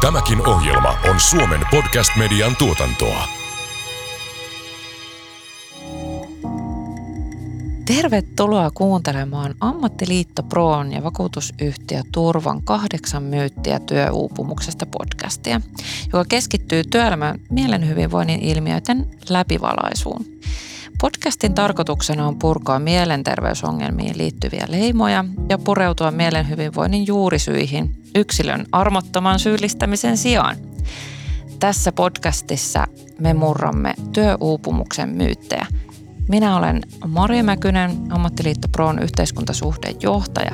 Tämäkin ohjelma on Suomen podcast-median tuotantoa. Tervetuloa kuuntelemaan Ammattiliitto Proon ja vakuutusyhtiö Turvan kahdeksan myyttiä työuupumuksesta podcastia, joka keskittyy työelämän mielenhyvinvoinnin ilmiöiden läpivalaisuun. Podcastin tarkoituksena on purkaa mielenterveysongelmiin liittyviä leimoja ja pureutua mielenhyvinvoinnin juurisyihin yksilön armottoman syyllistämisen sijaan. Tässä podcastissa me murramme työuupumuksen myyttejä – minä olen Maria Mäkynen, Ammattiliitto Proon yhteiskuntasuhteen johtaja.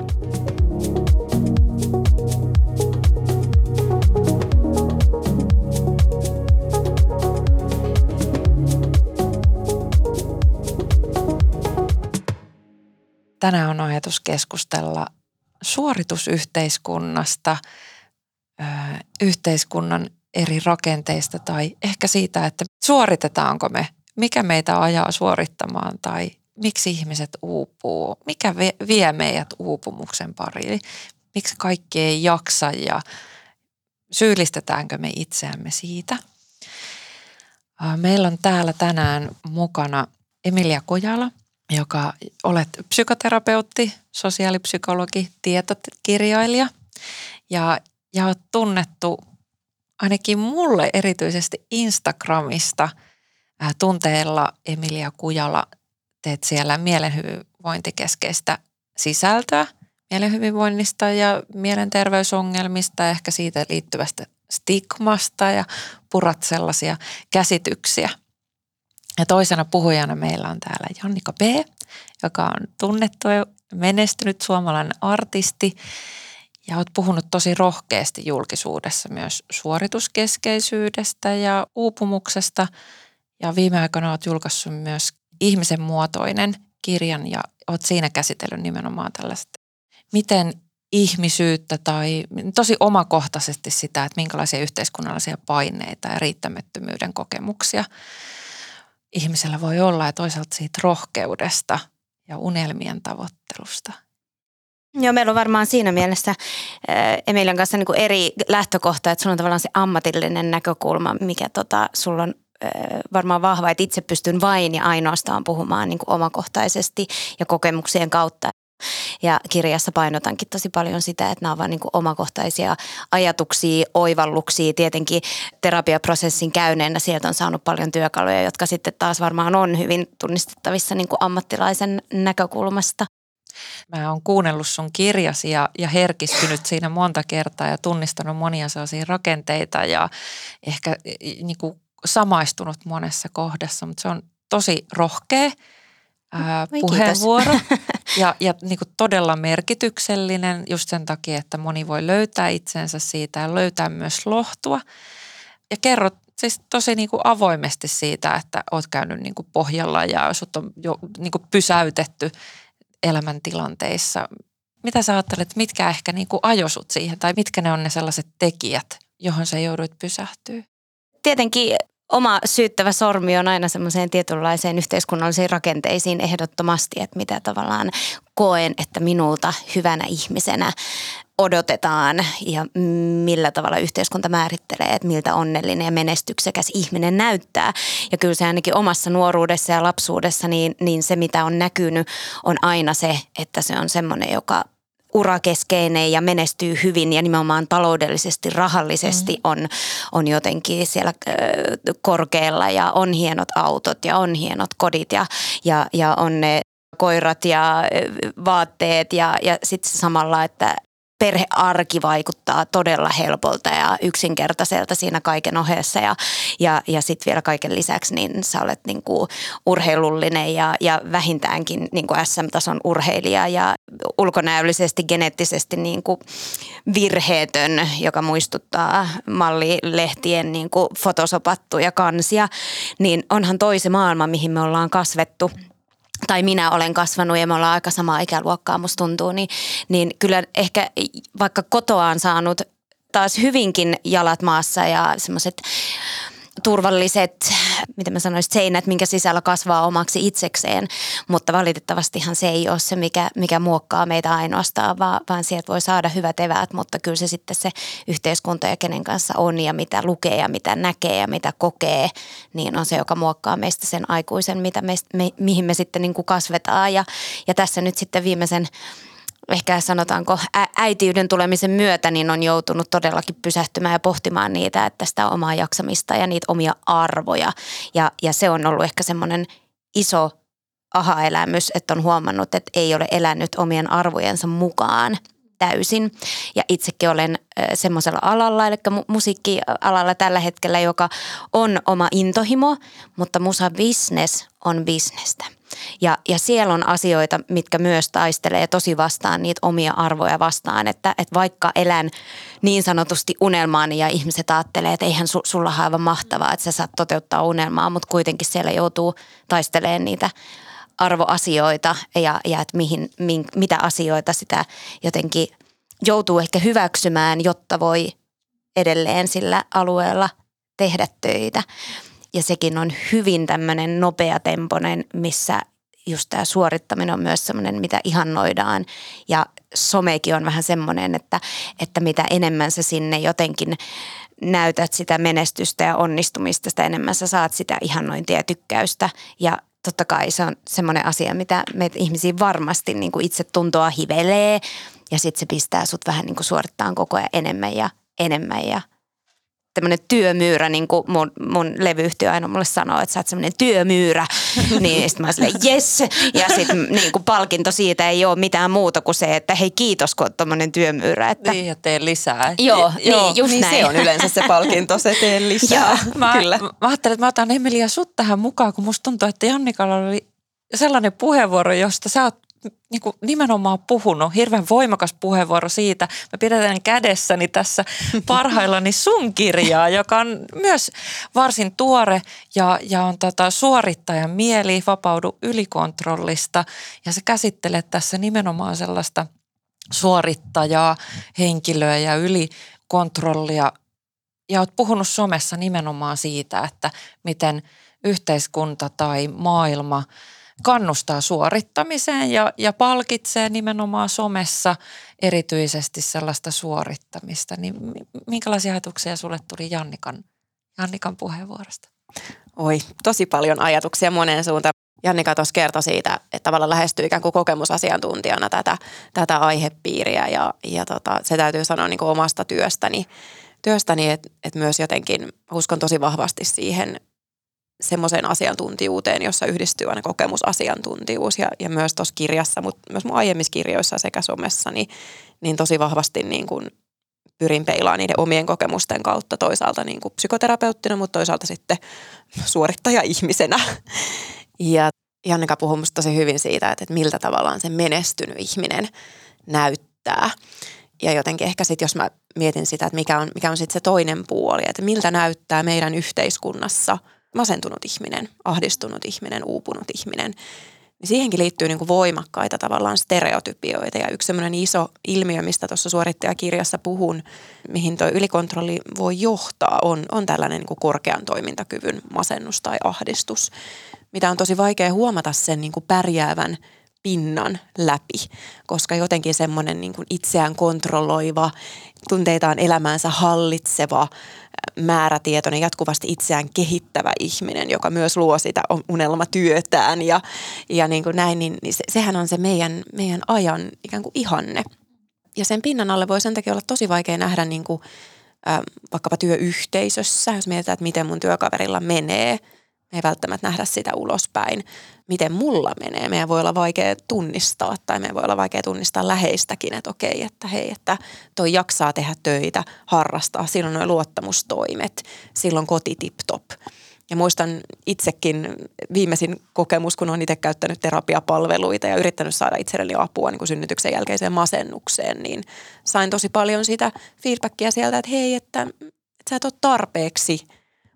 Tänään on ajatus keskustella suoritusyhteiskunnasta, yhteiskunnan eri rakenteista tai ehkä siitä, että suoritetaanko me mikä meitä ajaa suorittamaan tai miksi ihmiset uupuu, mikä vie meidät uupumuksen pariin, miksi kaikki ei jaksa ja syyllistetäänkö me itseämme siitä. Meillä on täällä tänään mukana Emilia Kojala, joka olet psykoterapeutti, sosiaalipsykologi, tietokirjailija ja, ja olet tunnettu ainakin mulle erityisesti Instagramista – Äh, tunteella Emilia Kujala teet siellä mielenhyvinvointikeskeistä sisältöä mielenhyvinvoinnista ja mielenterveysongelmista ja ehkä siitä liittyvästä stigmasta ja purat sellaisia käsityksiä. Ja toisena puhujana meillä on täällä Jannika B., joka on tunnettu ja menestynyt suomalainen artisti ja olet puhunut tosi rohkeasti julkisuudessa myös suorituskeskeisyydestä ja uupumuksesta – ja viime aikoina olet julkaissut myös ihmisen muotoinen kirjan ja olet siinä käsitellyt nimenomaan tällaista, miten ihmisyyttä tai tosi omakohtaisesti sitä, että minkälaisia yhteiskunnallisia paineita ja riittämättömyyden kokemuksia ihmisellä voi olla ja toisaalta siitä rohkeudesta ja unelmien tavoittelusta. Joo, meillä on varmaan siinä mielessä äh, Emilian kanssa niin kuin eri lähtökohta, että sulla on tavallaan se ammatillinen näkökulma, mikä tota, sulla on varmaan vahva, että itse pystyn vain ja ainoastaan puhumaan niin kuin omakohtaisesti ja kokemuksien kautta. Ja kirjassa painotankin tosi paljon sitä, että nämä ovat niin omakohtaisia ajatuksia, oivalluksia. Tietenkin terapiaprosessin käyneenä sieltä on saanut paljon työkaluja, jotka sitten taas varmaan on hyvin tunnistettavissa niin ammattilaisen näkökulmasta. Mä oon kuunnellut sun kirjasi ja, ja herkistynyt siinä monta kertaa ja tunnistanut monia sellaisia rakenteita ja ehkä niin kuin samaistunut monessa kohdassa, mutta se on tosi rohkea ää, puheenvuoro ja, ja niin kuin todella merkityksellinen just sen takia, että moni voi löytää itsensä siitä ja löytää myös lohtua. Ja kerrot siis tosi niin kuin avoimesti siitä, että oot käynyt niin kuin pohjalla ja sut on jo niin kuin pysäytetty elämäntilanteissa. Mitä sä ajattelet, mitkä ehkä niin kuin ajosut siihen tai mitkä ne on ne sellaiset tekijät, johon sä jouduit pysähtyä? Tietenkin oma syyttävä sormi on aina semmoiseen tietynlaiseen yhteiskunnallisiin rakenteisiin ehdottomasti, että mitä tavallaan koen, että minulta hyvänä ihmisenä odotetaan ja millä tavalla yhteiskunta määrittelee, että miltä onnellinen ja menestyksekäs ihminen näyttää. Ja kyllä se ainakin omassa nuoruudessa ja lapsuudessa, niin, niin se mitä on näkynyt on aina se, että se on semmoinen, joka urakeskeinen ja menestyy hyvin ja nimenomaan taloudellisesti, rahallisesti mm. on, on jotenkin siellä korkealla ja on hienot autot ja on hienot kodit ja, ja, ja on ne koirat ja vaatteet ja, ja sitten samalla, että perhearki vaikuttaa todella helpolta ja yksinkertaiselta siinä kaiken ohessa. Ja, ja, ja sitten vielä kaiken lisäksi niin sä olet niin kuin urheilullinen ja, ja vähintäänkin niin kuin SM-tason urheilija ja ulkonäöllisesti, geneettisesti niin kuin virheetön, joka muistuttaa mallilehtien niin kuin fotosopattuja kansia, niin onhan toisi maailma, mihin me ollaan kasvettu – tai minä olen kasvanut ja me ollaan aika samaa ikäluokkaa musta tuntuu, niin, niin kyllä ehkä vaikka kotoaan saanut taas hyvinkin jalat maassa ja semmoiset turvalliset miten mä sanoisin, seinät, minkä sisällä kasvaa omaksi itsekseen. Mutta valitettavastihan se ei ole se, mikä, mikä muokkaa meitä ainoastaan, vaan, vaan sieltä voi saada hyvät eväät, mutta kyllä se sitten se yhteiskunta ja kenen kanssa on ja mitä lukee ja mitä näkee ja mitä kokee, niin on se, joka muokkaa meistä sen aikuisen, mitä meistä, me, mihin me sitten niin kuin kasvetaan. Ja, ja tässä nyt sitten viimeisen ehkä sanotaanko ä- äitiyden tulemisen myötä, niin on joutunut todellakin pysähtymään ja pohtimaan niitä, että sitä omaa jaksamista ja niitä omia arvoja. Ja, ja se on ollut ehkä semmoinen iso aha-elämys, että on huomannut, että ei ole elänyt omien arvojensa mukaan täysin. Ja itsekin olen semmoisella alalla, eli musiikkialalla tällä hetkellä, joka on oma intohimo, mutta musa business on bisnestä. Ja, ja siellä on asioita, mitkä myös taistelee tosi vastaan niitä omia arvoja vastaan, että, että vaikka elän niin sanotusti unelmaani ja ihmiset ajattelee, että eihän su, sulla ole aivan mahtavaa, että sä saat toteuttaa unelmaa, mutta kuitenkin siellä joutuu taistelemaan niitä arvoasioita ja, ja että mihin, min, mitä asioita sitä jotenkin joutuu ehkä hyväksymään, jotta voi edelleen sillä alueella tehdä töitä. Ja sekin on hyvin tämmöinen nopeatempoinen, missä just tämä suorittaminen on myös semmoinen, mitä ihannoidaan. Ja somekin on vähän semmoinen, että, että mitä enemmän sä sinne jotenkin näytät sitä menestystä ja onnistumista, sitä enemmän sä saat sitä ihannointia ja tykkäystä. Ja totta kai se on semmoinen asia, mitä meitä ihmisiä varmasti niin kuin itse tuntoa hivelee. Ja sitten se pistää sut vähän niin kuin suorittaa koko ajan enemmän ja enemmän ja tämmöinen työmyyrä, niin kuin mun, mun levyyhtiö aina mulle sanoo, että sä oot semmoinen työmyyrä. niin sitten mä oon silleen, yes. Ja sitten niin kuin palkinto siitä ei ole mitään muuta kuin se, että hei kiitos, kun oot tommonen työmyyrä. Että... Niin, ja tee lisää. Joo, niin, joo just niin näin. se on yleensä se palkinto, se tee lisää. Joo, mä, Kyllä. mä ajattelin, että mä otan Emilia sut tähän mukaan, kun musta tuntuu, että Jannikalla oli sellainen puheenvuoro, josta sä oot niin kuin nimenomaan puhunut, hirveän voimakas puheenvuoro siitä. Mä pidetään kädessäni tässä parhaillani sun kirjaa, joka on myös varsin tuore ja, ja on tota suorittajan mieli, vapaudu ylikontrollista. Ja se käsittelee tässä nimenomaan sellaista suorittajaa, henkilöä ja ylikontrollia. Ja oot puhunut somessa nimenomaan siitä, että miten yhteiskunta tai maailma – kannustaa suorittamiseen ja, ja palkitsee nimenomaan somessa erityisesti sellaista suorittamista. Niin minkälaisia ajatuksia sulle tuli Jannikan, Jannikan puheenvuorosta? Oi, tosi paljon ajatuksia moneen suuntaan. Jannika tuossa kertoi siitä, että tavallaan lähestyy ikään kuin kokemusasiantuntijana tätä, tätä aihepiiriä ja, ja tota, se täytyy sanoa niin kuin omasta työstäni, työstäni että et myös jotenkin uskon tosi vahvasti siihen semmoiseen asiantuntijuuteen, jossa yhdistyy aina kokemusasiantuntijuus ja, ja myös tuossa kirjassa, mutta myös mun aiemmissa kirjoissa sekä somessa, niin, niin tosi vahvasti niin kuin pyrin peilaamaan niiden omien kokemusten kautta toisaalta niin kuin psykoterapeuttina, mutta toisaalta sitten suorittaja-ihmisenä. Ja Jannika puhui musta tosi hyvin siitä, että, että miltä tavallaan se menestynyt ihminen näyttää. Ja jotenkin ehkä sitten, jos mä mietin sitä, että mikä on, mikä on sitten se toinen puoli, että miltä näyttää meidän yhteiskunnassa – masentunut ihminen, ahdistunut ihminen, uupunut ihminen, niin siihenkin liittyy niin kuin voimakkaita tavallaan stereotypioita. Ja yksi semmoinen iso ilmiö, mistä tuossa suorittajakirjassa puhun, mihin tuo ylikontrolli voi johtaa, on, on tällainen niin kuin korkean toimintakyvyn masennus tai ahdistus, mitä on tosi vaikea huomata sen niin kuin pärjäävän pinnan läpi, koska jotenkin semmoinen niin kuin itseään kontrolloiva, tunteitaan elämäänsä hallitseva, määrätietoinen, jatkuvasti itseään kehittävä ihminen, joka myös luo sitä unelmatyötään ja, ja niin kuin näin, niin, niin se, sehän on se meidän, meidän ajan ikään kuin ihanne. Ja sen pinnan alle voi sen takia olla tosi vaikea nähdä niin kuin, äh, vaikkapa työyhteisössä, jos mietitään, että miten mun työkaverilla menee – me ei välttämättä nähdä sitä ulospäin, miten mulla menee. Meidän voi olla vaikea tunnistaa tai meidän voi olla vaikea tunnistaa läheistäkin, että okei, että hei, että toi jaksaa tehdä töitä, harrastaa, silloin nuo luottamustoimet, silloin koti tip-top. Ja muistan itsekin viimeisin kokemus, kun olen itse käyttänyt terapiapalveluita ja yrittänyt saada itselleni apua niin kuin synnytyksen jälkeiseen masennukseen, niin sain tosi paljon sitä feedbackia sieltä, että hei, että, että sä et ole tarpeeksi –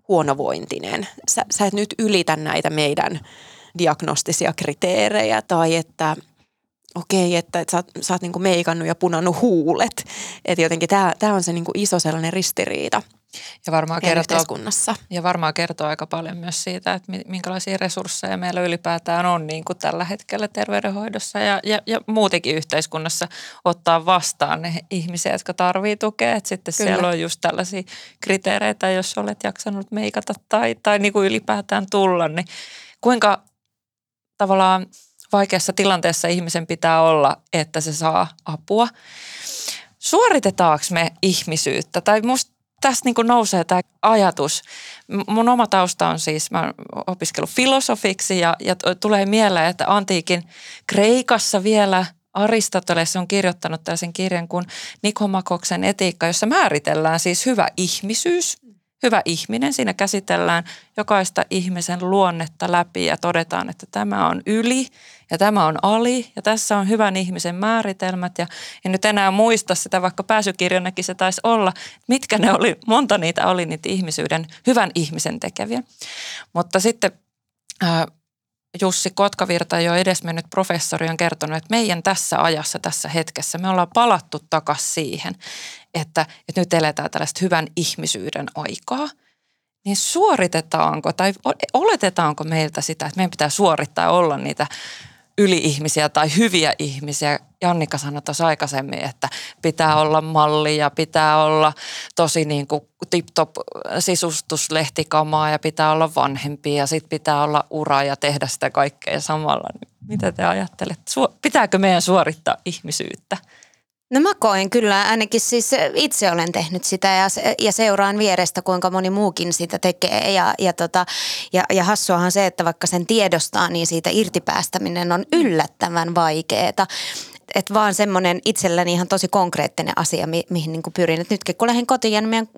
huonovointinen. Sä, sä et nyt ylitä näitä meidän diagnostisia kriteerejä tai että okei, että, että sä, sä oot niinku meikannut ja punannut huulet. Että jotenkin tämä on se niinku iso sellainen ristiriita. Ja varmaan, kertoo, ja varmaan kertoo aika paljon myös siitä, että minkälaisia resursseja meillä ylipäätään on niin kuin tällä hetkellä terveydenhoidossa ja, ja, ja muutenkin yhteiskunnassa ottaa vastaan ne ihmisiä, jotka tarvii tukea. Että sitten Kyllä. siellä on just tällaisia kriteereitä, jos olet jaksanut meikata tai, tai niin kuin ylipäätään tulla, niin kuinka tavallaan vaikeassa tilanteessa ihmisen pitää olla, että se saa apua. Suoritetaanko me ihmisyyttä? Tai musta tästä niin nousee tämä ajatus. Mun oma tausta on siis, mä oon opiskellut filosofiksi ja, ja tulee mieleen, että antiikin Kreikassa vielä Aristoteles on kirjoittanut tällaisen kirjan kuin Nikomakoksen etiikka, jossa määritellään siis hyvä ihmisyys – hyvä ihminen. Siinä käsitellään jokaista ihmisen luonnetta läpi ja todetaan, että tämä on yli ja tämä on ali ja tässä on hyvän ihmisen määritelmät. Ja en nyt enää muista sitä, vaikka pääsykirjonnakin se taisi olla, mitkä ne oli, monta niitä oli niitä ihmisyyden, hyvän ihmisen tekeviä. Mutta sitten ää, Jussi Kotkavirta, jo edesmennyt professori, on kertonut, että meidän tässä ajassa, tässä hetkessä, me ollaan palattu takaisin siihen, että, että nyt eletään tällaista hyvän ihmisyyden aikaa. Niin suoritetaanko tai oletetaanko meiltä sitä, että meidän pitää suorittaa olla niitä yli-ihmisiä tai hyviä ihmisiä. Jannika sanoi tuossa aikaisemmin, että pitää olla malli ja pitää olla tosi niin kuin tip-top sisustuslehtikamaaa ja pitää olla vanhempia ja sitten pitää olla ura ja tehdä sitä kaikkea samalla. Mitä te ajattelette? Pitääkö meidän suorittaa ihmisyyttä? No mä koen kyllä, ainakin siis itse olen tehnyt sitä ja, ja seuraan vierestä, kuinka moni muukin sitä tekee. Ja, ja, tota, ja, ja hassuahan se, että vaikka sen tiedostaa, niin siitä irtipäästäminen on yllättävän vaikeaa että vaan semmoinen itselläni ihan tosi konkreettinen asia, mi- mihin niin pyrin. Et nytkin kun lähdin kotiin ja meidän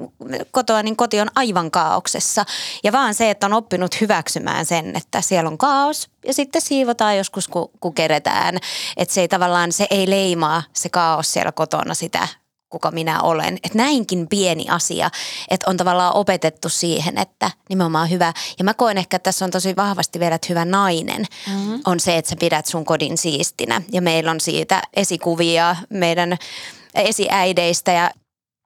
kotoa, niin koti on aivan kaauksessa. Ja vaan se, että on oppinut hyväksymään sen, että siellä on kaos ja sitten siivotaan joskus, kun, kun keretään. Että se ei tavallaan, se ei leimaa se kaos siellä kotona sitä kuka minä olen. Että näinkin pieni asia, että on tavallaan opetettu siihen, että nimenomaan hyvä. Ja mä koen ehkä, että tässä on tosi vahvasti vielä, että hyvä nainen mm-hmm. on se, että sä pidät sun kodin siistinä. Ja meillä on siitä esikuvia meidän esiäideistä ja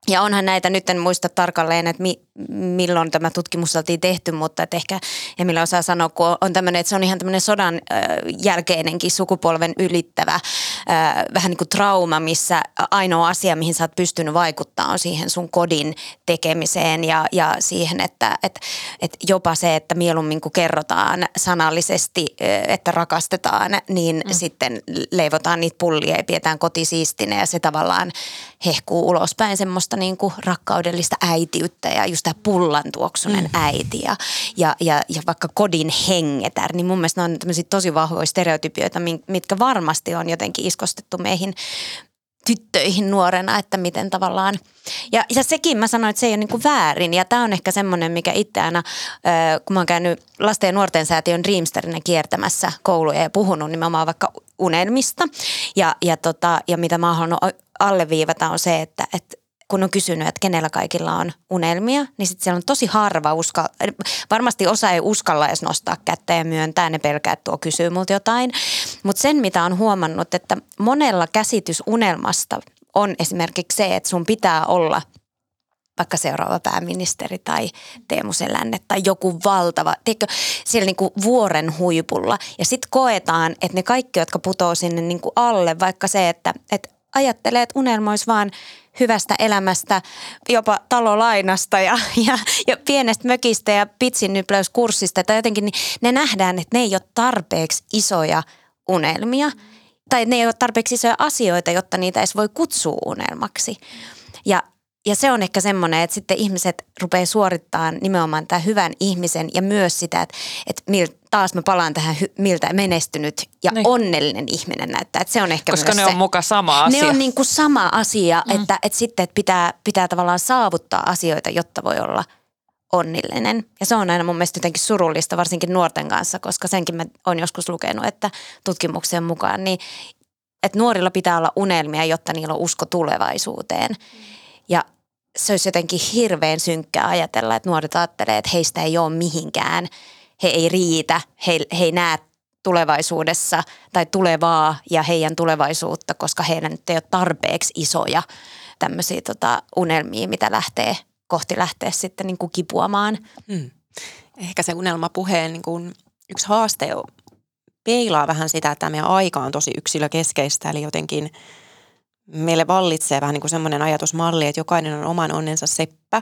ja onhan näitä, nyt en muista tarkalleen, että mi, milloin tämä tutkimus oltiin tehty, mutta että ehkä Emillä osaa sanoa, kun on tämmöinen, että se on ihan tämmöinen sodan jälkeinenkin sukupolven ylittävä vähän niin kuin trauma, missä ainoa asia, mihin sä oot pystynyt vaikuttaa on siihen sun kodin tekemiseen ja, ja siihen, että että että jopa se, että mieluummin kun kerrotaan sanallisesti, että rakastetaan, niin mm. sitten leivotaan niitä pullia ja pidetään koti siistinä ja se tavallaan hehkuu ulospäin semmoista niin kuin rakkaudellista äitiyttä ja just tämä pullan tuoksunen mm. äiti ja, ja, ja, ja vaikka kodin hengetär, niin mun mielestä ne on tämmöisiä tosi vahvoja stereotypioita, mitkä varmasti on jotenkin iskostettu meihin tyttöihin nuorena, että miten tavallaan. Ja, ja sekin mä sanoin, että se ei ole niin kuin väärin. Ja tämä on ehkä semmoinen, mikä itse aina, kun mä oon käynyt lasten ja nuorten säätiön Dreamsterina kiertämässä kouluja ja puhunut nimenomaan vaikka unelmista. Ja, ja, tota, ja mitä mä oon alleviivata on se, että, että kun on kysynyt, että kenellä kaikilla on unelmia, niin sitten siellä on tosi harva uskalla, varmasti osa ei uskalla edes nostaa kättä ja myöntää, ne pelkää, että tuo kysyy multa jotain. Mutta sen, mitä on huomannut, että monella käsitys unelmasta on esimerkiksi se, että sun pitää olla vaikka seuraava pääministeri tai Teemu Selänne tai joku valtava, tiedätkö, siellä niin kuin vuoren huipulla. Ja sitten koetaan, että ne kaikki, jotka putoo sinne niin kuin alle, vaikka se, että, että ajattelee, että unelmoisi vaan hyvästä elämästä, jopa talolainasta ja, ja, ja pienestä mökistä ja pitsinnypläyskurssista tai jotenkin, niin ne nähdään, että ne ei ole tarpeeksi isoja unelmia tai ne ei ole tarpeeksi isoja asioita, jotta niitä edes voi kutsua unelmaksi. Ja ja se on ehkä semmoinen, että sitten ihmiset rupeaa suorittamaan nimenomaan tämän hyvän ihmisen ja myös sitä, että, että mil, taas mä palaan tähän, miltä menestynyt ja niin. onnellinen ihminen näyttää. Että se on ehkä Koska ne se, on muka sama asia. Ne on niin kuin sama asia, mm. että, että sitten että pitää, pitää tavallaan saavuttaa asioita, jotta voi olla onnellinen. Ja se on aina mun mielestä jotenkin surullista, varsinkin nuorten kanssa, koska senkin mä oon joskus lukenut, että tutkimuksen mukaan, niin että nuorilla pitää olla unelmia, jotta niillä on usko tulevaisuuteen. Mm. Ja se olisi jotenkin hirveän synkkää ajatella, että nuoret ajattelee, että heistä ei ole mihinkään, he ei riitä, he, he ei näe tulevaisuudessa tai tulevaa ja heidän tulevaisuutta, koska heidän nyt ei ole tarpeeksi isoja tämmöisiä tota, unelmia, mitä lähtee kohti lähteä sitten niin kuin kipuamaan. Hmm. Ehkä se unelmapuheen niin kuin yksi haaste peilaa vähän sitä, että meidän aika on tosi yksilökeskeistä, eli jotenkin meille vallitsee vähän niin kuin semmoinen ajatusmalli, että jokainen on oman onnensa seppä,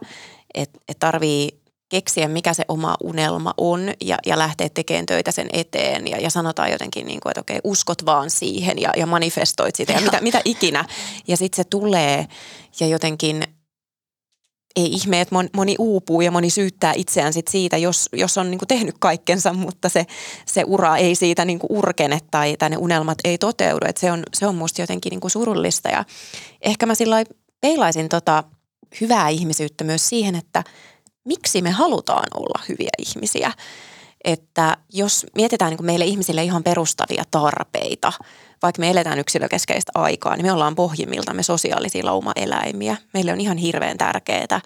että, että tarvii keksiä, mikä se oma unelma on ja, ja lähteä tekemään töitä sen eteen. Ja, ja sanotaan jotenkin, niin kuin, että okei, uskot vaan siihen ja, ja manifestoit sitä ja mitä, mitä ikinä. Ja sitten se tulee ja jotenkin ei ihme, että moni uupuu ja moni syyttää itseään sit siitä, jos, jos on niinku tehnyt kaikkensa, mutta se, se ura ei siitä niinku urkene tai, tai ne unelmat ei toteudu. Et se, on, se on musta jotenkin niinku surullista ja ehkä mä sillä peilaisin tota hyvää ihmisyyttä myös siihen, että miksi me halutaan olla hyviä ihmisiä. Että jos mietitään niin meille ihmisille ihan perustavia tarpeita, vaikka me eletään yksilökeskeistä aikaa, niin me ollaan pohjimmiltamme sosiaalisia laumaeläimiä. Meille on ihan hirveän tärkeää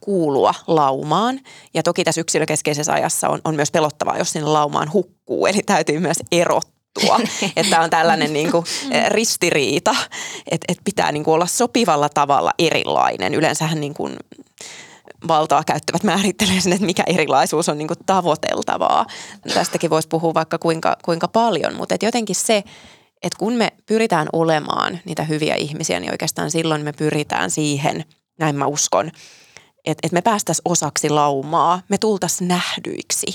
kuulua laumaan. Ja toki tässä yksilökeskeisessä ajassa on, on myös pelottavaa, jos sinne laumaan hukkuu, eli täytyy myös erottua. että on tällainen niin kuin eh, ristiriita, että, että pitää niin kuin olla sopivalla tavalla erilainen. Yleensähän niin kuin valtaa käyttävät määrittelee sen, että mikä erilaisuus on niin kuin tavoiteltavaa. Tästäkin voisi puhua vaikka kuinka, kuinka paljon, mutta et jotenkin se, että kun me pyritään olemaan niitä hyviä ihmisiä, niin oikeastaan silloin me pyritään siihen, näin mä uskon, että, että me päästäisiin osaksi laumaa, me tultaisiin nähdyiksi.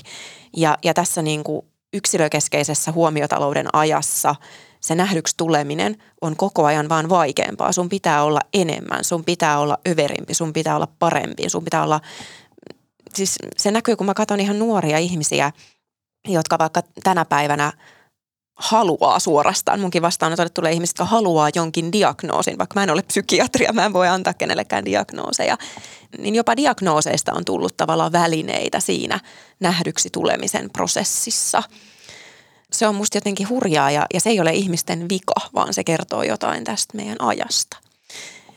Ja, ja tässä niin kuin yksilökeskeisessä huomiotalouden ajassa – se nähdyksi tuleminen on koko ajan vaan vaikeampaa. Sun pitää olla enemmän, sun pitää olla överimpi, sun pitää olla parempi, sun pitää olla, siis se näkyy kun mä katson ihan nuoria ihmisiä, jotka vaikka tänä päivänä haluaa suorastaan. Munkin vastaanotolle tulee ihmiset, jotka haluaa jonkin diagnoosin, vaikka mä en ole psykiatria, mä en voi antaa kenellekään diagnooseja. Niin jopa diagnooseista on tullut tavallaan välineitä siinä nähdyksi tulemisen prosessissa – se on musta jotenkin hurjaa ja, ja se ei ole ihmisten vika, vaan se kertoo jotain tästä meidän ajasta.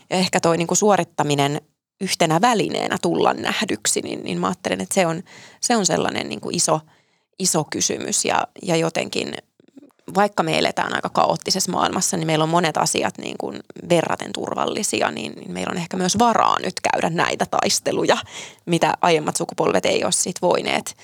Ja ehkä toi niin kuin suorittaminen yhtenä välineenä tulla nähdyksi, niin, niin mä ajattelen, että se on, se on sellainen niin kuin iso, iso kysymys ja, ja jotenkin vaikka me eletään aika kaoottisessa maailmassa, niin meillä on monet asiat niin kuin verraten turvallisia, niin, niin meillä on ehkä myös varaa nyt käydä näitä taisteluja, mitä aiemmat sukupolvet ei ole sit voineet,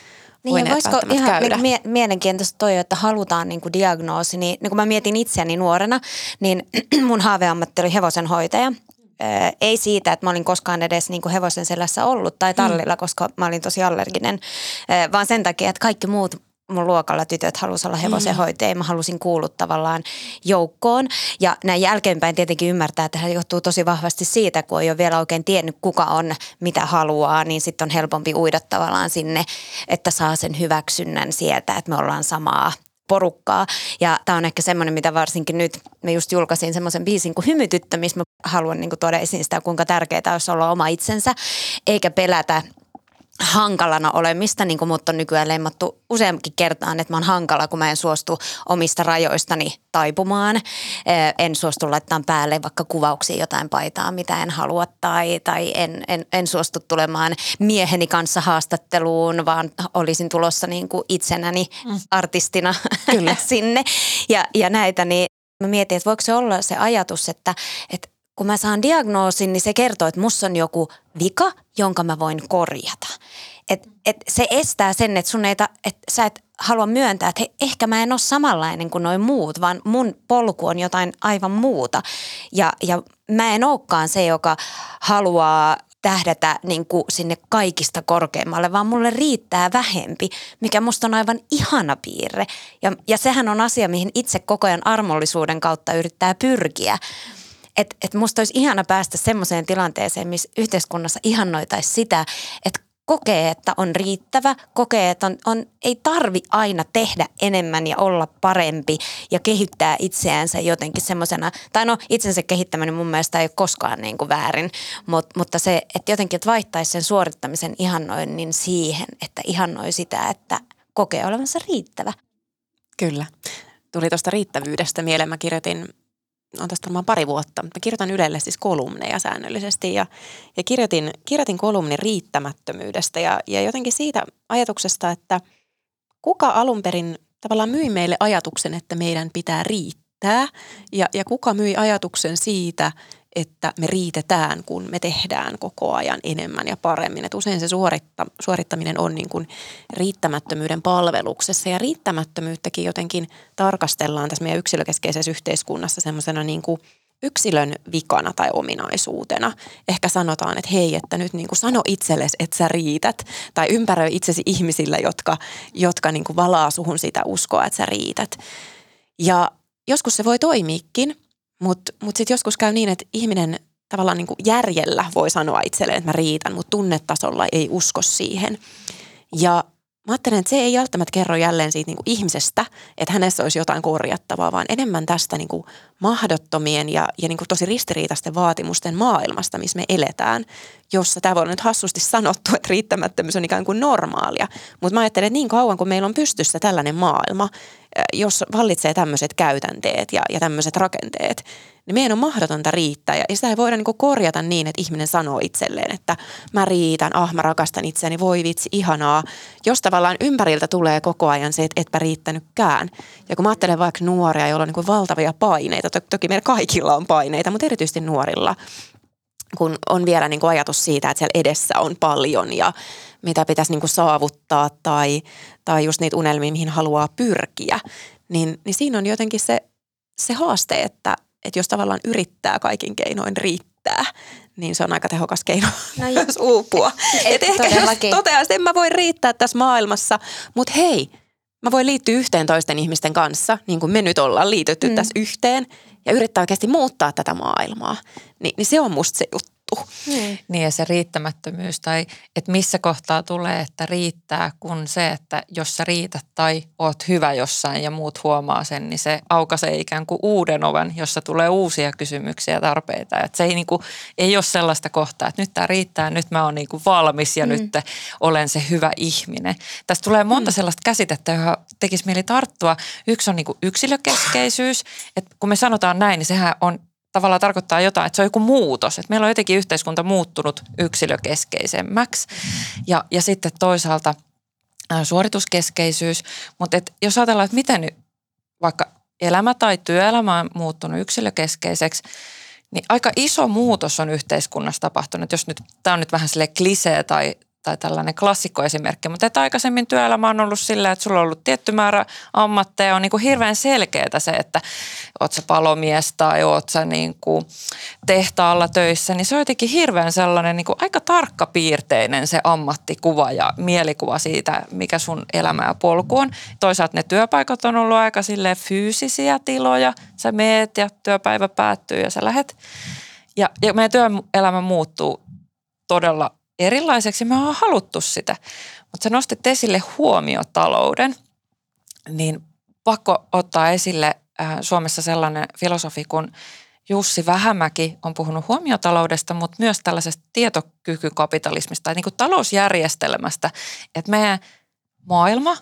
niin ja voisiko ihan käydä. Mie- mielenkiintoista toi, että halutaan niinku diagnoosi, niin, niin kun mä mietin itseäni nuorena, niin mun haaveammatti oli hevosenhoitaja. Ee, ei siitä, että mä olin koskaan edes niin kuin hevosen selässä ollut tai tallilla, mm. koska mä olin tosi allerginen, ee, vaan sen takia, että kaikki muut mun luokalla tytöt halusi olla hevosenhoitaja. Mm. Mä halusin kuulua tavallaan joukkoon. Ja näin jälkeenpäin tietenkin ymmärtää, että hän johtuu tosi vahvasti siitä, kun ei ole vielä oikein tiennyt, kuka on, mitä haluaa, niin sitten on helpompi uida tavallaan sinne, että saa sen hyväksynnän sieltä, että me ollaan samaa porukkaa. Ja tämä on ehkä semmoinen, mitä varsinkin nyt, me just julkaisin semmoisen biisin kuin Hymytyttö, missä mä haluan niin tuoda esiin sitä, kuinka tärkeää olisi olla oma itsensä, eikä pelätä hankalana olemista, niin kuin mut on nykyään lemmattu useamminkin kertaan, että mä oon hankala, kun mä en suostu omista rajoistani taipumaan. En suostu laittamaan päälle vaikka kuvauksia jotain paitaa, mitä en halua, tai, tai en, en, en suostu tulemaan mieheni kanssa haastatteluun, vaan olisin tulossa niin kuin itsenäni mm. artistina Kyllä. sinne. Ja, ja näitä, niin mä mietin, että voiko se olla se ajatus, että, että kun mä saan diagnoosin, niin se kertoo, että mussa on joku vika, jonka mä voin korjata. Et, et se estää sen, että sun ei ta, et sä et halua myöntää, että he, ehkä mä en ole samanlainen kuin noin muut, vaan mun polku on jotain aivan muuta. Ja, ja mä en olekaan se, joka haluaa tähdätä niin kuin sinne kaikista korkeimmalle, vaan mulle riittää vähempi, mikä musta on aivan ihana piirre. Ja, ja sehän on asia, mihin itse koko ajan armollisuuden kautta yrittää pyrkiä. Että et musta olisi ihana päästä semmoiseen tilanteeseen, missä yhteiskunnassa ihannoitaisi sitä, että kokee, että on riittävä, kokee, että on, on, ei tarvi aina tehdä enemmän ja olla parempi ja kehittää itseänsä jotenkin semmoisena, tai no itsensä kehittäminen mun mielestä ei ole koskaan niin kuin väärin, mutta, mutta se, että jotenkin että vaihtaisi sen suorittamisen ihannoinnin siihen, että ihannoi sitä, että kokee olevansa riittävä. Kyllä. Tuli tuosta riittävyydestä mieleen. Mä kirjoitin on tästä varmaan pari vuotta. Mä kirjoitan Ylelle siis kolumneja säännöllisesti ja, ja kirjoitin, kirjoitin kolumnin riittämättömyydestä ja, ja jotenkin siitä ajatuksesta, että kuka alun perin tavallaan myi meille ajatuksen, että meidän pitää riittää ja, ja kuka myi ajatuksen siitä, että me riitetään, kun me tehdään koko ajan enemmän ja paremmin. Et usein se suoritta, suorittaminen on niin kuin riittämättömyyden palveluksessa ja riittämättömyyttäkin jotenkin tarkastellaan tässä meidän yksilökeskeisessä yhteiskunnassa semmoisena niin kuin yksilön vikana tai ominaisuutena. Ehkä sanotaan, että hei, että nyt niin kuin sano itsellesi, että sä riität. Tai ympäröi itsesi ihmisillä, jotka, jotka niin kuin valaa suhun sitä uskoa, että sä riität. Ja joskus se voi toimiikin, mutta mut sitten joskus käy niin, että ihminen tavallaan niin kuin järjellä voi sanoa itselleen, että mä riitän, mutta tunnetasolla ei usko siihen. Ja mä ajattelen, että se ei välttämättä kerro jälleen siitä niin kuin ihmisestä, että hänessä olisi jotain korjattavaa, vaan enemmän tästä niin kuin mahdottomien ja, ja niin kuin tosi ristiriitaisten vaatimusten maailmasta, missä me eletään, jossa tämä voi olla nyt hassusti sanottu, että riittämättömyys on ikään kuin normaalia. Mutta mä ajattelen, että niin kauan kuin meillä on pystyssä tällainen maailma, jos vallitsee tämmöiset käytänteet ja, ja tämmöiset rakenteet, niin meidän on mahdotonta riittää. Ja sitä ei voida niin korjata niin, että ihminen sanoo itselleen, että mä riitän, ah mä rakastan itseäni, voi vitsi, ihanaa. Jos tavallaan ympäriltä tulee koko ajan se, että etpä riittänytkään. Ja kun mä ajattelen vaikka nuoria, joilla on niin valtavia paineita, to- toki meillä kaikilla on paineita, mutta erityisesti nuorilla, kun on vielä niin kuin ajatus siitä, että siellä edessä on paljon ja mitä pitäisi niin kuin saavuttaa tai, tai just niitä unelmia, mihin haluaa pyrkiä, niin, niin siinä on jotenkin se, se haaste, että, että jos tavallaan yrittää kaikin keinoin riittää, niin se on aika tehokas keino no myös uupua. Et, et ehkä jos toteaa, että en mä voi riittää tässä maailmassa, mutta hei, mä voin liittyä yhteen toisten ihmisten kanssa, niin kuin me nyt ollaan liitytty mm. tässä yhteen, ja yrittää oikeasti muuttaa tätä maailmaa. Ni, niin se on musta se juttu juttu. Niin. niin ja se riittämättömyys tai että missä kohtaa tulee, että riittää, kun se, että jos sä riität tai oot hyvä jossain ja muut huomaa sen, niin se aukaisee ikään kuin uuden oven, jossa tulee uusia kysymyksiä ja tarpeita. Että se ei, niin kuin, ei ole sellaista kohtaa, että nyt tämä riittää, nyt mä oon niin kuin valmis ja mm. nyt olen se hyvä ihminen. Tästä tulee monta mm. sellaista käsitettä, johon tekisi mieli tarttua. Yksi on niin kuin yksilökeskeisyys, että kun me sanotaan näin, niin sehän on tavallaan tarkoittaa jotain, että se on joku muutos. Että meillä on jotenkin yhteiskunta muuttunut yksilökeskeisemmäksi ja, ja sitten toisaalta suorituskeskeisyys. Mutta et jos ajatellaan, että miten vaikka elämä tai työelämä on muuttunut yksilökeskeiseksi, niin aika iso muutos on yhteiskunnassa tapahtunut. Jos nyt, tämä on nyt vähän sille klisee tai, tai tällainen klassikkoesimerkki, mutta että aikaisemmin työelämä on ollut sillä, että sulla on ollut tietty määrä ammatteja, on niin kuin hirveän selkeää se, että oot sä palomies tai oot sä niin kuin tehtaalla töissä, niin se on jotenkin hirveän sellainen niin kuin aika tarkkapiirteinen se ammattikuva ja mielikuva siitä, mikä sun elämä ja polku on. Toisaalta ne työpaikat on ollut aika sille fyysisiä tiloja, sä meet ja työpäivä päättyy ja sä lähet. Ja, ja meidän työelämä muuttuu todella erilaiseksi. Me ollaan haluttu sitä. Mutta sä nostit esille huomiotalouden, niin pakko ottaa esille äh, Suomessa sellainen filosofi kuin Jussi Vähämäki on puhunut huomiotaloudesta, mutta myös tällaisesta tietokykykapitalismista tai niin kuin talousjärjestelmästä, että meidän maailma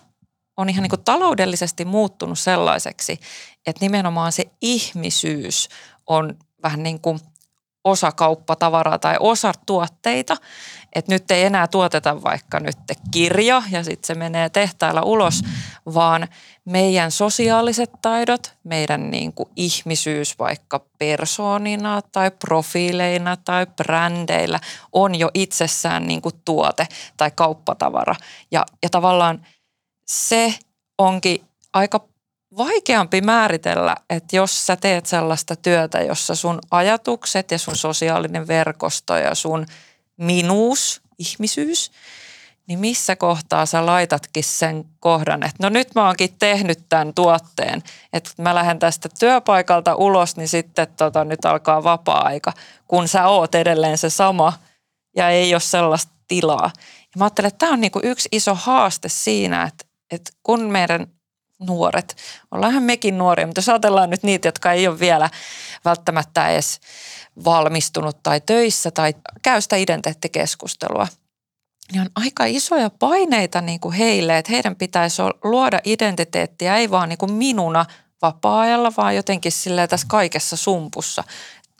on ihan niin kuin taloudellisesti muuttunut sellaiseksi, että nimenomaan se ihmisyys on vähän niin kuin osa kauppatavaraa tai osa tuotteita. Että nyt ei enää tuoteta vaikka nyt kirja ja sitten se menee tehtailla ulos, vaan meidän sosiaaliset taidot, meidän niin kuin ihmisyys vaikka persoonina tai profiileina tai brändeillä on jo itsessään niin kuin tuote tai kauppatavara. Ja, ja tavallaan se onkin aika vaikeampi määritellä, että jos sä teet sellaista työtä, jossa sun ajatukset ja sun sosiaalinen verkosto ja sun minuus, ihmisyys, niin missä kohtaa sä laitatkin sen kohdan, että no nyt mä oonkin tehnyt tämän tuotteen, että mä lähden tästä työpaikalta ulos, niin sitten tota, nyt alkaa vapaa-aika, kun sä oot edelleen se sama ja ei ole sellaista tilaa. Ja mä ajattelen, että tämä on niinku yksi iso haaste siinä, että, että kun meidän nuoret. Ollaanhan mekin nuoria, mutta jos ajatellaan nyt niitä, jotka ei ole vielä välttämättä edes valmistunut tai töissä tai käy sitä identiteettikeskustelua, niin on aika isoja paineita niin kuin heille, että heidän pitäisi luoda identiteettiä ei vaan niin kuin minuna vapaa-ajalla, vaan jotenkin sille tässä kaikessa sumpussa.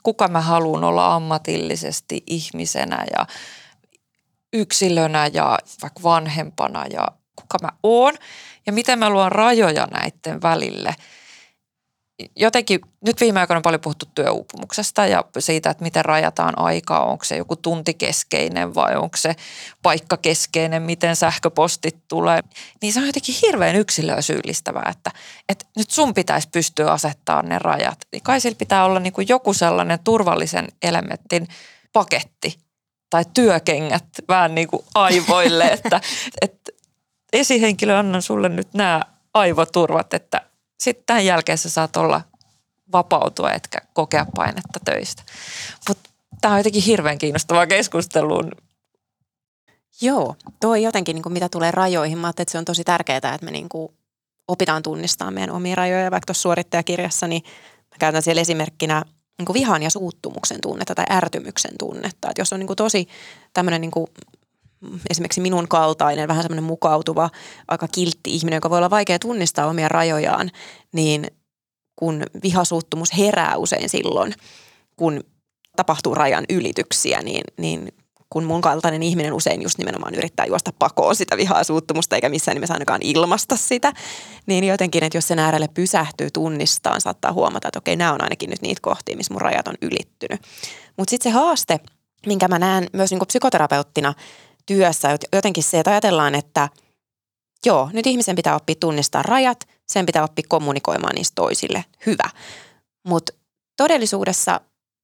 Kuka mä haluan olla ammatillisesti ihmisenä ja yksilönä ja vaikka vanhempana ja kuka mä oon ja miten mä luon rajoja näiden välille. jotenkin nyt viime aikoina on paljon puhuttu työuupumuksesta ja siitä, että miten rajataan aikaa, onko se joku tuntikeskeinen vai onko se paikkakeskeinen, miten sähköpostit tulee. Niin se on jotenkin hirveän yksilöä syyllistävää, että, että nyt sun pitäisi pystyä asettamaan ne rajat. Niin kai sillä pitää olla niin kuin joku sellainen turvallisen elementin paketti tai työkengät vähän niin kuin aivoille, että, että esihenkilö annan sulle nyt nämä aivoturvat, että sitten tämän jälkeen sä saat olla vapautua etkä kokea painetta töistä. Mutta tämä on jotenkin hirveän kiinnostavaa keskusteluun. Joo, toi jotenkin, niin kuin mitä tulee rajoihin, mä että se on tosi tärkeää, että me niin kuin opitaan tunnistamaan meidän omia rajoja. Vaikka tuossa suorittajakirjassa, niin mä käytän siellä esimerkkinä niin vihan ja suuttumuksen tunnetta tai ärtymyksen tunnetta. Että jos on niin kuin tosi tämmöinen niin kuin esimerkiksi minun kaltainen, vähän semmoinen mukautuva, aika kiltti ihminen, joka voi olla vaikea tunnistaa omia rajojaan, niin kun vihasuuttumus herää usein silloin, kun tapahtuu rajan ylityksiä, niin, niin kun mun kaltainen ihminen usein just nimenomaan yrittää juosta pakoon sitä vihaa suuttumusta, eikä missään nimessä ainakaan ilmasta sitä, niin jotenkin, että jos sen äärelle pysähtyy tunnistaan, saattaa huomata, että okei, nämä on ainakin nyt niitä kohtia, missä mun rajat on ylittynyt. Mutta sitten se haaste, minkä mä näen myös niin psykoterapeuttina työssä, jotenkin se, että ajatellaan, että joo, nyt ihmisen pitää oppia tunnistaa rajat, sen pitää oppia kommunikoimaan niistä toisille. Hyvä. Mutta todellisuudessa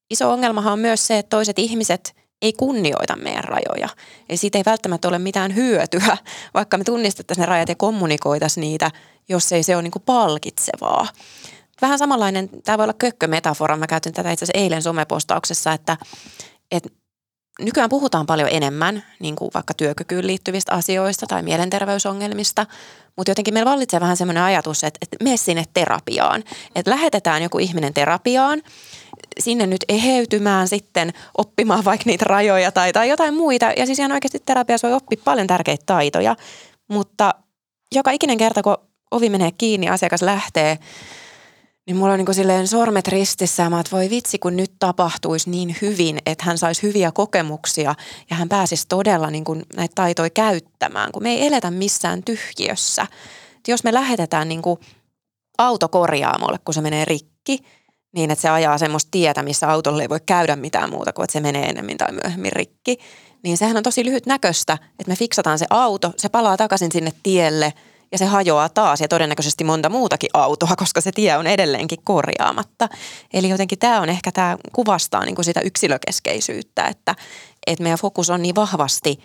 iso ongelmahan on myös se, että toiset ihmiset – ei kunnioita meidän rajoja. Eli siitä ei välttämättä ole mitään hyötyä, vaikka me tunnistettaisiin ne rajat ja kommunikoitaisiin niitä, jos ei se ole niin kuin palkitsevaa. Vähän samanlainen, tämä voi olla kökkömetafora, mä käytin tätä itse asiassa eilen somepostauksessa, että, että nykyään puhutaan paljon enemmän niin kuin vaikka työkykyyn liittyvistä asioista tai mielenterveysongelmista, mutta jotenkin meillä vallitsee vähän semmoinen ajatus, että, että mene sinne terapiaan. Että lähetetään joku ihminen terapiaan sinne nyt eheytymään sitten, oppimaan vaikka niitä rajoja tai, tai jotain muita. Ja siis ihan oikeasti terapiassa voi oppia paljon tärkeitä taitoja, mutta joka ikinen kerta, kun ovi menee kiinni, asiakas lähtee, niin mulla on niin silleen sormet ristissä mä, että voi vitsi, kun nyt tapahtuisi niin hyvin, että hän saisi hyviä kokemuksia ja hän pääsisi todella niin kuin näitä taitoja käyttämään, kun me ei eletä missään tyhjiössä. Et jos me lähetetään niin kuin autokorjaamolle, kun se menee rikki – niin, että se ajaa semmoista tietä, missä autolle ei voi käydä mitään muuta kuin, että se menee enemmän tai myöhemmin rikki. Niin sehän on tosi lyhyt näköistä, että me fiksataan se auto, se palaa takaisin sinne tielle ja se hajoaa taas ja todennäköisesti monta muutakin autoa, koska se tie on edelleenkin korjaamatta. Eli jotenkin tämä on ehkä, tämä kuvastaa niin kuin sitä yksilökeskeisyyttä, että, että meidän fokus on niin vahvasti –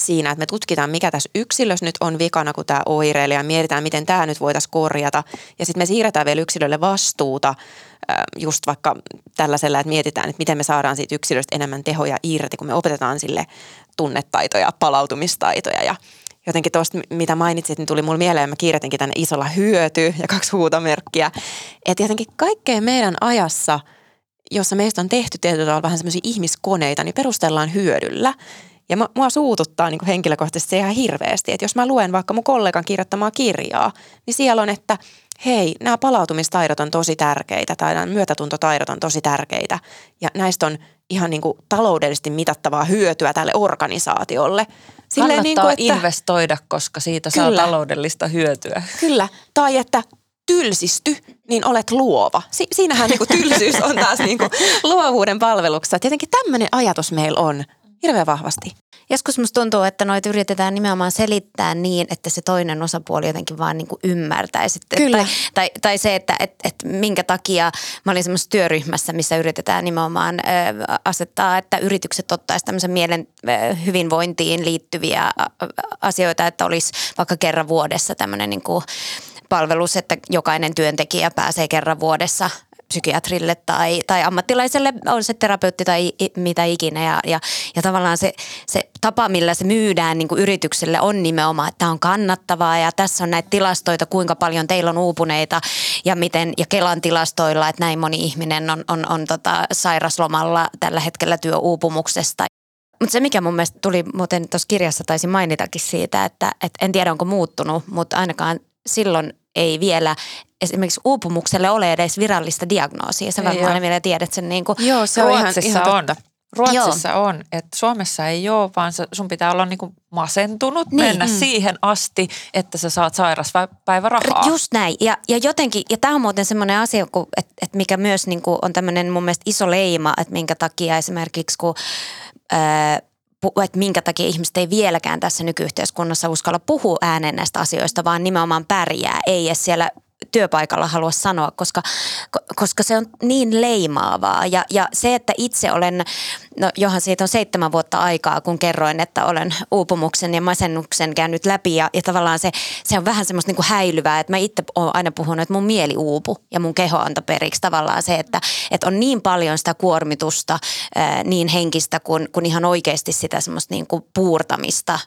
siinä, että me tutkitaan, mikä tässä yksilössä nyt on vikana, kun tämä oireilee ja mietitään, miten tämä nyt voitaisiin korjata. Ja sitten me siirretään vielä yksilölle vastuuta just vaikka tällaisella, että mietitään, että miten me saadaan siitä yksilöstä enemmän tehoja irti, kun me opetetaan sille tunnetaitoja, palautumistaitoja ja jotenkin tuosta, mitä mainitsit, niin tuli mulle mieleen, mä kirjoitinkin tänne isolla hyöty ja kaksi huutomerkkiä, että jotenkin kaikkeen meidän ajassa, jossa meistä on tehty tietyllä tavalla vähän semmoisia ihmiskoneita, niin perustellaan hyödyllä. Ja mua suututtaa niin henkilökohtaisesti se ihan hirveästi, että jos mä luen vaikka mun kollegan kirjoittamaa kirjaa, niin siellä on, että hei, nämä palautumistaidot on tosi tärkeitä tai nämä myötätuntotaidot on tosi tärkeitä ja näistä on ihan niin kuin taloudellisesti mitattavaa hyötyä tälle organisaatiolle. Silleen Kannattaa niin kuin, että, investoida, koska siitä kyllä, saa taloudellista hyötyä. Kyllä, tai että tylsisty, niin olet luova. Si- siinähän niin kuin tylsyys on taas niin kuin luovuuden palveluksessa. Tietenkin tämmöinen ajatus meillä on hirveän vahvasti. Joskus musta tuntuu, että noita yritetään nimenomaan selittää niin, että se toinen osapuoli jotenkin vaan niin kuin ymmärtäisi. Kyllä. Tai, tai, tai se, että et, et minkä takia mä olin semmoisessa työryhmässä, missä yritetään nimenomaan ö, asettaa, että yritykset ottaisi tämmöisen mielen ö, hyvinvointiin liittyviä asioita, että olisi vaikka kerran vuodessa tämmöinen niin kuin palvelus, että jokainen työntekijä pääsee kerran vuodessa psykiatrille tai, tai ammattilaiselle, on se terapeutti tai mitä ikinä. Ja, ja, ja tavallaan se, se tapa, millä se myydään niin kuin yritykselle on nimenomaan, että tämä on kannattavaa ja tässä on näitä tilastoita, kuinka paljon teillä on uupuneita ja miten, ja Kelan tilastoilla, että näin moni ihminen on, on, on tota sairaslomalla tällä hetkellä työuupumuksesta. Mutta se, mikä mun mielestä tuli muuten tuossa kirjassa taisin mainitakin siitä, että, että en tiedä onko muuttunut, mutta ainakaan silloin ei vielä esimerkiksi uupumukselle ole edes virallista diagnoosia. Sä varmaan vielä tiedät sen niin kuin Joo, se on ihan, ihan totta. Ruotsissa Joo. on, että Suomessa ei ole, vaan sun pitää olla niinku masentunut, niin. mennä mm. siihen asti, että sä saat sairaspäivärahaa. Just näin. Ja, ja jotenkin, ja tämä on muuten semmoinen asia, että et mikä myös niinku on tämmöinen mun mielestä iso leima, että minkä takia esimerkiksi kun... Ää, että minkä takia ihmiset ei vieläkään tässä nykyyhteiskunnassa uskalla puhua ääneen näistä asioista, vaan nimenomaan pärjää, ei edes siellä työpaikalla halua sanoa, koska, koska se on niin leimaavaa. Ja, ja se, että itse olen, no johan siitä on seitsemän vuotta aikaa, kun kerroin, että olen uupumuksen ja masennuksen käynyt läpi. Ja, ja tavallaan se, se on vähän semmoista niin kuin häilyvää, että mä itse olen aina puhunut, että mun mieli uupu ja mun keho antoi periksi. Tavallaan se, että, että on niin paljon sitä kuormitusta, niin henkistä kuin, kuin ihan oikeasti sitä semmoista niin kuin puurtamista,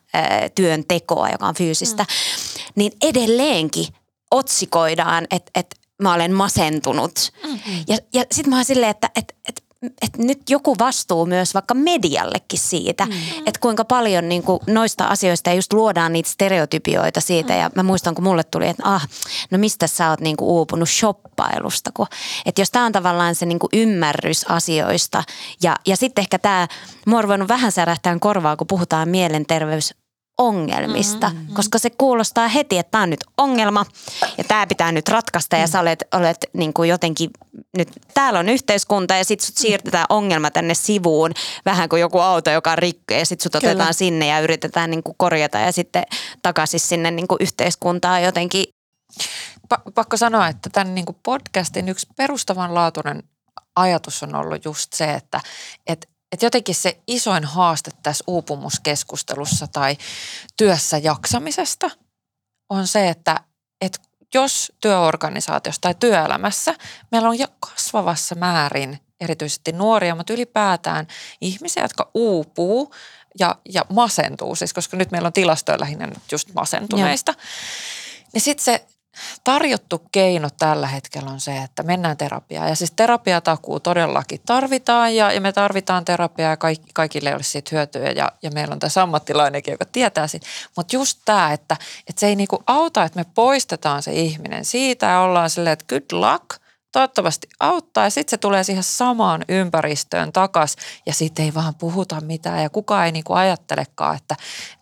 työn tekoa, joka on fyysistä. Mm. Niin edelleenkin otsikoidaan, että, että mä olen masentunut. Mm-hmm. Ja, ja sitten mä oon silleen, että, että, että että nyt joku vastuu myös vaikka mediallekin siitä, mm. että kuinka paljon niin kuin noista asioista ja just luodaan niitä stereotypioita siitä. Mm. Ja mä muistan, kun mulle tuli, että ah, no mistä sä oot niin kuin uupunut shoppailusta. Kun, että jos tämä on tavallaan se niin kuin ymmärrys asioista ja, ja sitten ehkä tämä, mua on vähän särähtää korvaa, kun puhutaan mielenterveys ongelmista, mm-hmm. koska se kuulostaa heti, että tämä on nyt ongelma ja tämä pitää nyt ratkaista ja mm. sä olet, olet niin kuin jotenkin nyt, täällä on yhteiskunta ja sitten sut siirtetään ongelma tänne sivuun, vähän kuin joku auto, joka on rikki ja sitten sut Kyllä. otetaan sinne ja yritetään niin kuin korjata ja sitten takaisin sinne niin kuin yhteiskuntaan jotenkin. Pa- pakko sanoa, että tämän niin kuin podcastin yksi perustavanlaatuinen ajatus on ollut just se, että, että että jotenkin se isoin haaste tässä uupumuskeskustelussa tai työssä jaksamisesta on se, että, että jos työorganisaatiossa tai työelämässä meillä on jo kasvavassa määrin erityisesti nuoria, mutta ylipäätään ihmisiä, jotka uupuu ja, ja masentuu, siis koska nyt meillä on tilastoja lähinnä just masentuneista, Joo. niin sitten se tarjottu keino tällä hetkellä on se, että mennään terapiaan. Ja siis terapiatakuu todellakin tarvitaan ja, ja me tarvitaan terapiaa ja kaikki, kaikille ole siitä hyötyä ja, ja meillä on tässä ammattilainenkin, joka tietää siitä. Mutta just tämä, että, että se ei niinku auta, että me poistetaan se ihminen siitä ja ollaan silleen, että good luck – toivottavasti auttaa. Ja sitten se tulee siihen samaan ympäristöön takas. Ja sitten ei vaan puhuta mitään. Ja kukaan ei niinku ajattelekaan, että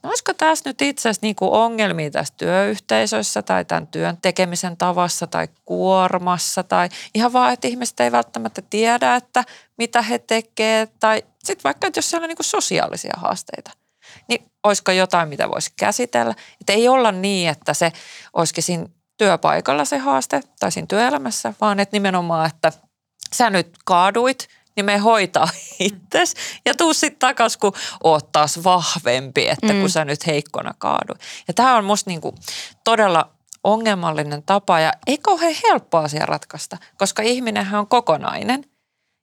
no olisiko tässä nyt itse asiassa niinku ongelmia tässä työyhteisöissä tai tämän työn tekemisen tavassa tai kuormassa tai ihan vaan, että ihmiset ei välttämättä tiedä, että mitä he tekevät tai sitten vaikka, että jos siellä on niinku sosiaalisia haasteita niin olisiko jotain, mitä voisi käsitellä. Että ei olla niin, että se olisikin siinä työpaikalla se haaste tai siinä työelämässä, vaan että nimenomaan, että sä nyt kaaduit, niin me hoitaa itses ja tuu sitten takas, kun oot taas vahvempi, että mm. kun sä nyt heikkona kaaduit. Ja tämä on musta niinku todella ongelmallinen tapa ja ei kauhean helppo asia ratkaista, koska ihminenhän on kokonainen –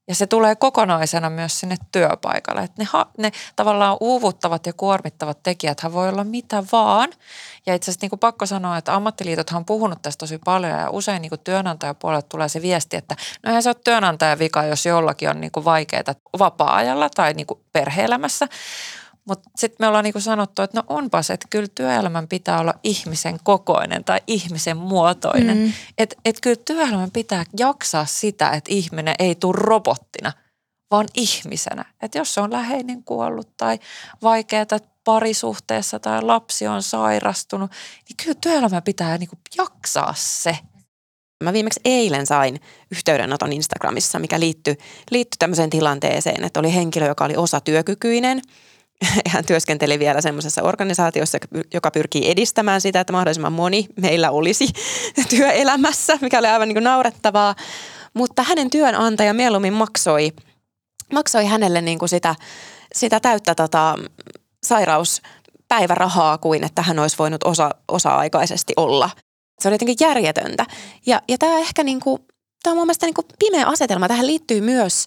ja se tulee kokonaisena myös sinne työpaikalle. Että ne, ne tavallaan uuvuttavat ja kuormittavat tekijät voi olla mitä vaan. Ja itse asiassa niin pakko sanoa, että ammattiliitothan on puhunut tästä tosi paljon ja usein niin kuin työnantajapuolelta tulee se viesti, että no eihän se ole työnantajan vika, jos jollakin on niin vaikeaa vapaa-ajalla tai niin perhe-elämässä. Mutta sitten me ollaan niinku sanottu, että no onpas, että kyllä työelämän pitää olla ihmisen kokoinen tai ihmisen muotoinen. Mm. Että et kyllä työelämän pitää jaksaa sitä, että ihminen ei tule robottina, vaan ihmisenä. Että jos se on läheinen kuollut tai vaikeaa parisuhteessa tai lapsi on sairastunut, niin kyllä työelämä pitää niinku jaksaa se. Mä viimeksi eilen sain yhteydenoton Instagramissa, mikä liittyi, liittyi tämmöiseen tilanteeseen, että oli henkilö, joka oli osatyökykyinen – hän työskenteli vielä semmoisessa organisaatiossa, joka pyrkii edistämään sitä, että mahdollisimman moni meillä olisi työelämässä, mikä oli aivan niin kuin naurettavaa. Mutta hänen työnantaja mieluummin maksoi, maksoi hänelle niin kuin sitä, sitä täyttä tota, sairauspäivärahaa kuin että hän olisi voinut osa, osa-aikaisesti olla. Se oli jotenkin järjetöntä. Ja, ja tämä ehkä niin kuin, tämä on mun mielestä niin kuin pimeä asetelma. Tähän liittyy myös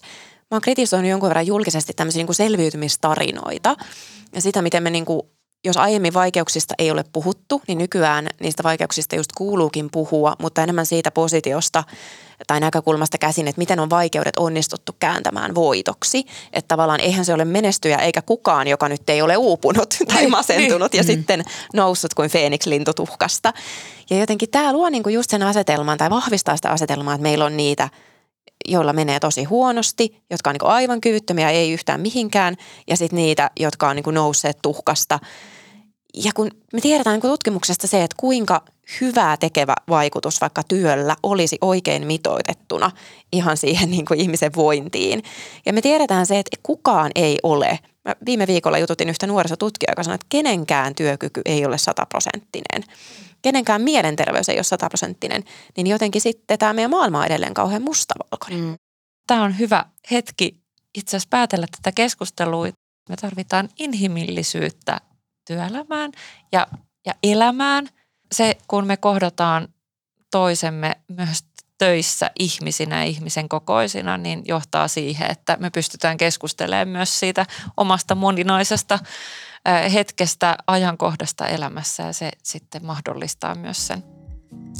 mä oon kritisoinut jonkun verran julkisesti tämmöisiä niin kuin selviytymistarinoita ja sitä, miten me niin kuin, jos aiemmin vaikeuksista ei ole puhuttu, niin nykyään niistä vaikeuksista just kuuluukin puhua, mutta enemmän siitä positiosta tai näkökulmasta käsin, että miten on vaikeudet onnistuttu kääntämään voitoksi. Että tavallaan eihän se ole menestyjä eikä kukaan, joka nyt ei ole uupunut tai niin, masentunut ja mm. sitten noussut kuin Phoenix lintutuhkasta. Ja jotenkin tämä luo niinku just sen asetelman tai vahvistaa sitä asetelmaa, että meillä on niitä – joilla menee tosi huonosti, jotka on niin aivan kyvyttömiä, ei yhtään mihinkään, ja sitten niitä, jotka on niin nousseet tuhkasta. Ja kun me tiedetään niin tutkimuksesta se, että kuinka hyvää tekevä vaikutus vaikka työllä olisi oikein mitoitettuna ihan siihen niin kuin ihmisen vointiin. Ja me tiedetään se, että kukaan ei ole. Mä viime viikolla jututin yhtä nuorisotutkijaa, joka sanoi, että kenenkään työkyky ei ole sataprosenttinen. Kenenkään mielenterveys ei ole sataprosenttinen. Niin jotenkin sitten tämä meidän maailma on edelleen kauhean mustavalkoinen. Mm. Tämä on hyvä hetki itse asiassa päätellä tätä keskustelua. Me tarvitaan inhimillisyyttä työelämään ja, ja elämään. Se, kun me kohdataan toisemme myös töissä ihmisinä ihmisen kokoisina, niin johtaa siihen, että me pystytään keskustelemaan myös siitä omasta moninaisesta hetkestä, ajankohdasta elämässä. Ja se sitten mahdollistaa myös sen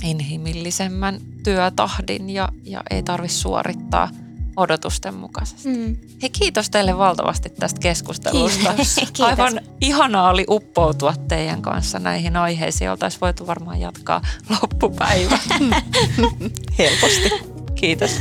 inhimillisemmän työtahdin ja, ja ei tarvitse suorittaa – odotusten mukaisesti. Mm. Hei, kiitos teille valtavasti tästä keskustelusta. Kiitos. kiitos. Aivan ihanaa oli uppoutua teidän kanssa näihin aiheisiin. Oltaisiin voitu varmaan jatkaa loppupäivä. Helposti. Kiitos.